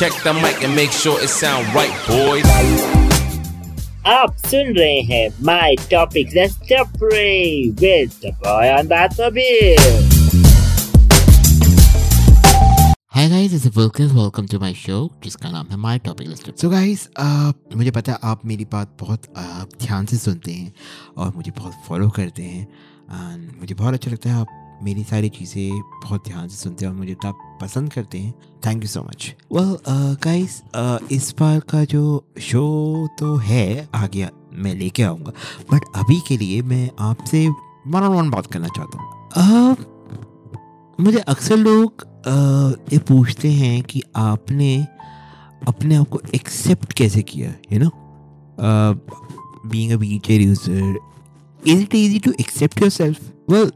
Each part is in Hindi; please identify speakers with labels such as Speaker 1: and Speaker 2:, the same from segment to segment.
Speaker 1: check the mic and make sure it sound right, boys.
Speaker 2: आप सुन रहे हैं my topic with the boy on that mobile
Speaker 3: Hi guys, this is Vulcan. Welcome to my show जिसका नाम है My Topic List.
Speaker 4: So guys uh, मुझे पता है आप मेरी बात बहुत uh, ध्यान से सुनते हैं और मुझे बहुत फॉलो करते हैं एंड मुझे बहुत अच्छा लगता है आप मेरी सारी चीज़ें बहुत ध्यान से सुनते हैं और मुझे इतना पसंद करते हैं। Thank you so much well guys इस बार का जो शो तो है आ गया मैं लेके आऊँगा। बट अभी के लिए मैं आपसे वन ऑन वन बात करना चाहता हूँ। Uh, मुझे अक्सर लोग uh, ये पूछते हैं कि आपने अपने आप को एक्सेप्ट कैसे किया you know being a wheelchair user is it easy to accept yourself well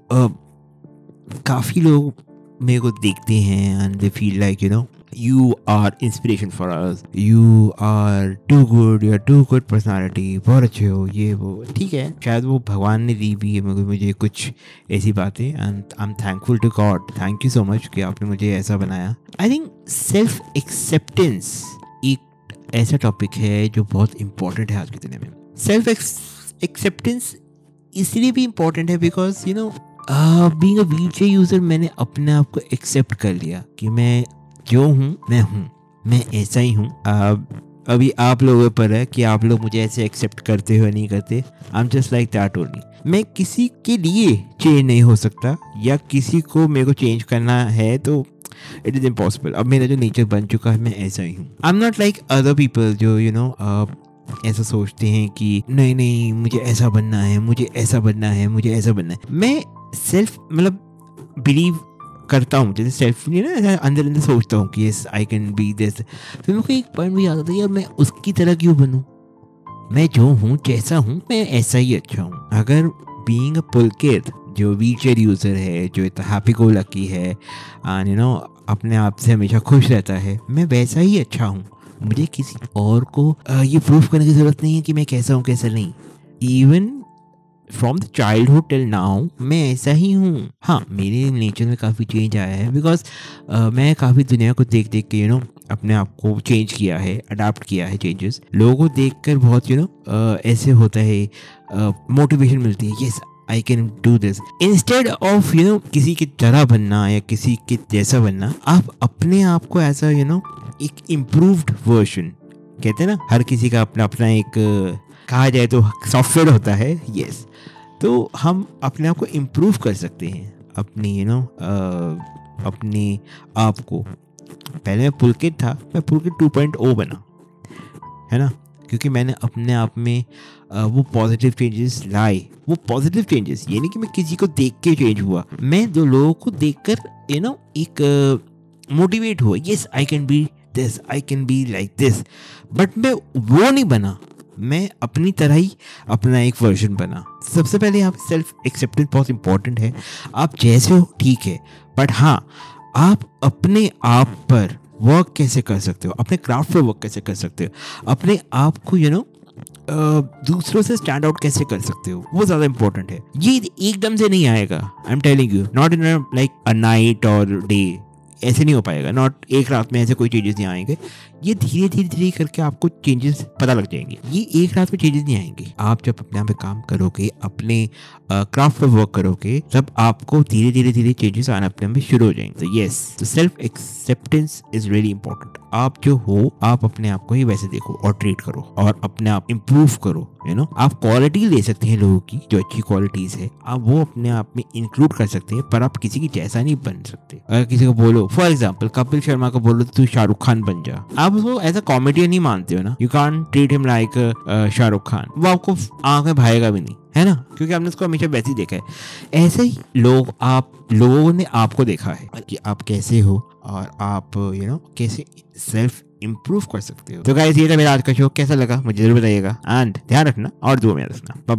Speaker 4: काफ़ी लोग मेरे को देखते हैं and they feel like you know you are inspiration for us you are too good you are too good personality बहुत अच्छे हो, ये वो। ठीक है, शायद वो भगवान ने दी भी है मुझे कुछ ऐसी बातें and I am thankful to God thank you so much कि आपने मुझे ऐसा बनाया। आई थिंक सेल्फ एक्सेप्टेंस एक ऐसा टॉपिक है जो बहुत इंपॉर्टेंट है आज के दिन में। सेल्फ एक्सेप्टेंस इसलिए भी इम्पोर्टेंट है because you know being a wheelchair user मैंने अपने आप को एक्सेप्ट कर लिया कि मैं जो हूँ, मैं हूँ। मैं ऐसा ही हूँ। अभी आप लोगों पर है कि आप लोग मुझे ऐसे एक्सेप्ट करते हो नहीं करते। I am just like that only मैं किसी के लिए चेंज नहीं हो सकता या किसी को मेरे को चेंज करना है तो इट इज़ इम्पॉसिबल अब मेरा जो नेचर बन चुका है, मैं ऐसा ही हूँ। I am not like other people जो यू नो ऐसा सोचते हैं कि नहीं नहीं, मुझे ऐसा बनना है, मुझे ऐसा बनना है, मुझे ऐसा बनना है। मैं सेल्फ मतलब बिलीव करता हूँ, जैसे सेल्फ ना अंदर अंदर सोचता हूँ कि yes I can be this फिर को एक पॉइंट भी आता था यार मैं उसकी तरह क्यों बनूँ? मैं जो हूँ, जैसा हूँ, मैं ऐसा ही अच्छा हूँ। अगर बींग पुलकित जो व्हील चेयर यूज़र है, जो इतना हैप्पी गो लकी है यू नो अपने आप से हमेशा खुश रहता है, मैं वैसा ही अच्छा हूँ। मुझे किसी और को ये प्रूफ करने की ज़रूरत नहीं है कि मैं कैसा हूँ कैसा नहीं। Even from the childhood till now मैं ऐसा ही हूँ। हाँ मेरे नेचर में काफ़ी चेंज आया है बिकॉज़ मैं काफ़ी दुनिया को देख देख के यू नो अपने आप को चेंज किया है अडाप्ट किया है चेंजेस लोगों को देख कर बहुत यू you नो know, ऐसे होता है मोटिवेशन मिलती है yes I can do this instead of you know किसी की तरह बनना या किसी के जैसा बनना आप अपने आप को ऐसा यू नो एक इम्प्रूव्ड वर्जन कहते हैं ना, हर किसी का अपना अपना एक, कहा जाए तो सॉफ्टवेयर होता है यस तो हम अपने आप को इम्प्रूव कर सकते हैं अपनी यू नो अपने आप को। पहले मैं पुलकित था, मैं पुलकित टू पॉइंट ओ बना, है ना? क्योंकि मैंने अपने आप में वो पॉजिटिव चेंजेस लाए। वो पॉजिटिव चेंजेस यानी कि मैं किसी को देख के चेंज हुआ। मैं दो लोगों को देख कर यू नो एक मोटिवेट हुआ। Yes I can be this I can be like this but मैं वो नहीं बना। मैं अपनी तरह ही अपना एक वर्जन बना। सबसे पहले यहाँ सेल्फ एक्सेप्टेंस बहुत इंपॉर्टेंट है। आप जैसे हो, ठीक है। बट हाँ आप अपने आप पर वर्क कैसे कर सकते हो? अपने क्राफ्ट पर वर्क कैसे कर सकते हो? अपने आप को यू नो दूसरों से स्टैंड आउट कैसे कर सकते हो? वो ज़्यादा इंपॉर्टेंट है। ये एकदम से नहीं आएगा। I am telling you not in like a night और डे ऐसे नहीं हो पाएगा नॉट एक रात में ऐसे कोई चेंजेस नहीं आएँगे। ये धीरे धीरे धीरे करके आपको चेंजेस पता लग जाएँगे। ये एक रात में चेंजेस नहीं आएँगे। आप जब अपने आप पे काम करोगे, अपने क्राफ्ट पर वर्क करोगे, तब आपको धीरे धीरे धीरे चेंजेस आना अपने में शुरू हो जाएँगे। Yes self acceptance is really important आप जो हो, आप अपने आप को ही वैसे देखो और ट्रीट करो और अपने आप इम्प्रूव करो यू नो आप क्वालिटी ले सकते हैं लोगों की, जो अच्छी क्वालिटीज है। आप वो अपने आप में इंक्लूड कर सकते हैं, पर आप किसी की जैसा नहीं बन सकते। अगर किसी को बोलो फॉर एग्ज़ाम्पल कपिल शर्मा को बोलो तू शाहरुख खान बन जा। आप उसको एज अ कॉमेडियन नहीं मानते हो ना? You can treat him like Shahrukh Khan. वो आपको आँख में भाएगा भी नहीं है ना? क्योंकि आपने उसको हमेशा वैसे ही देखा है। ऐसे ही लोग आप लोगों ने आपको देखा है कि आप कैसे हो और आप यू you नो know, कैसे सेल्फ इंप्रूव कर सकते हो। तो गाइस ये था मेरा आज का शो कैसा लगा? मुझे ज़रूर बताइएगा। एंड ध्यान रखना और दुआ में रखना। बाय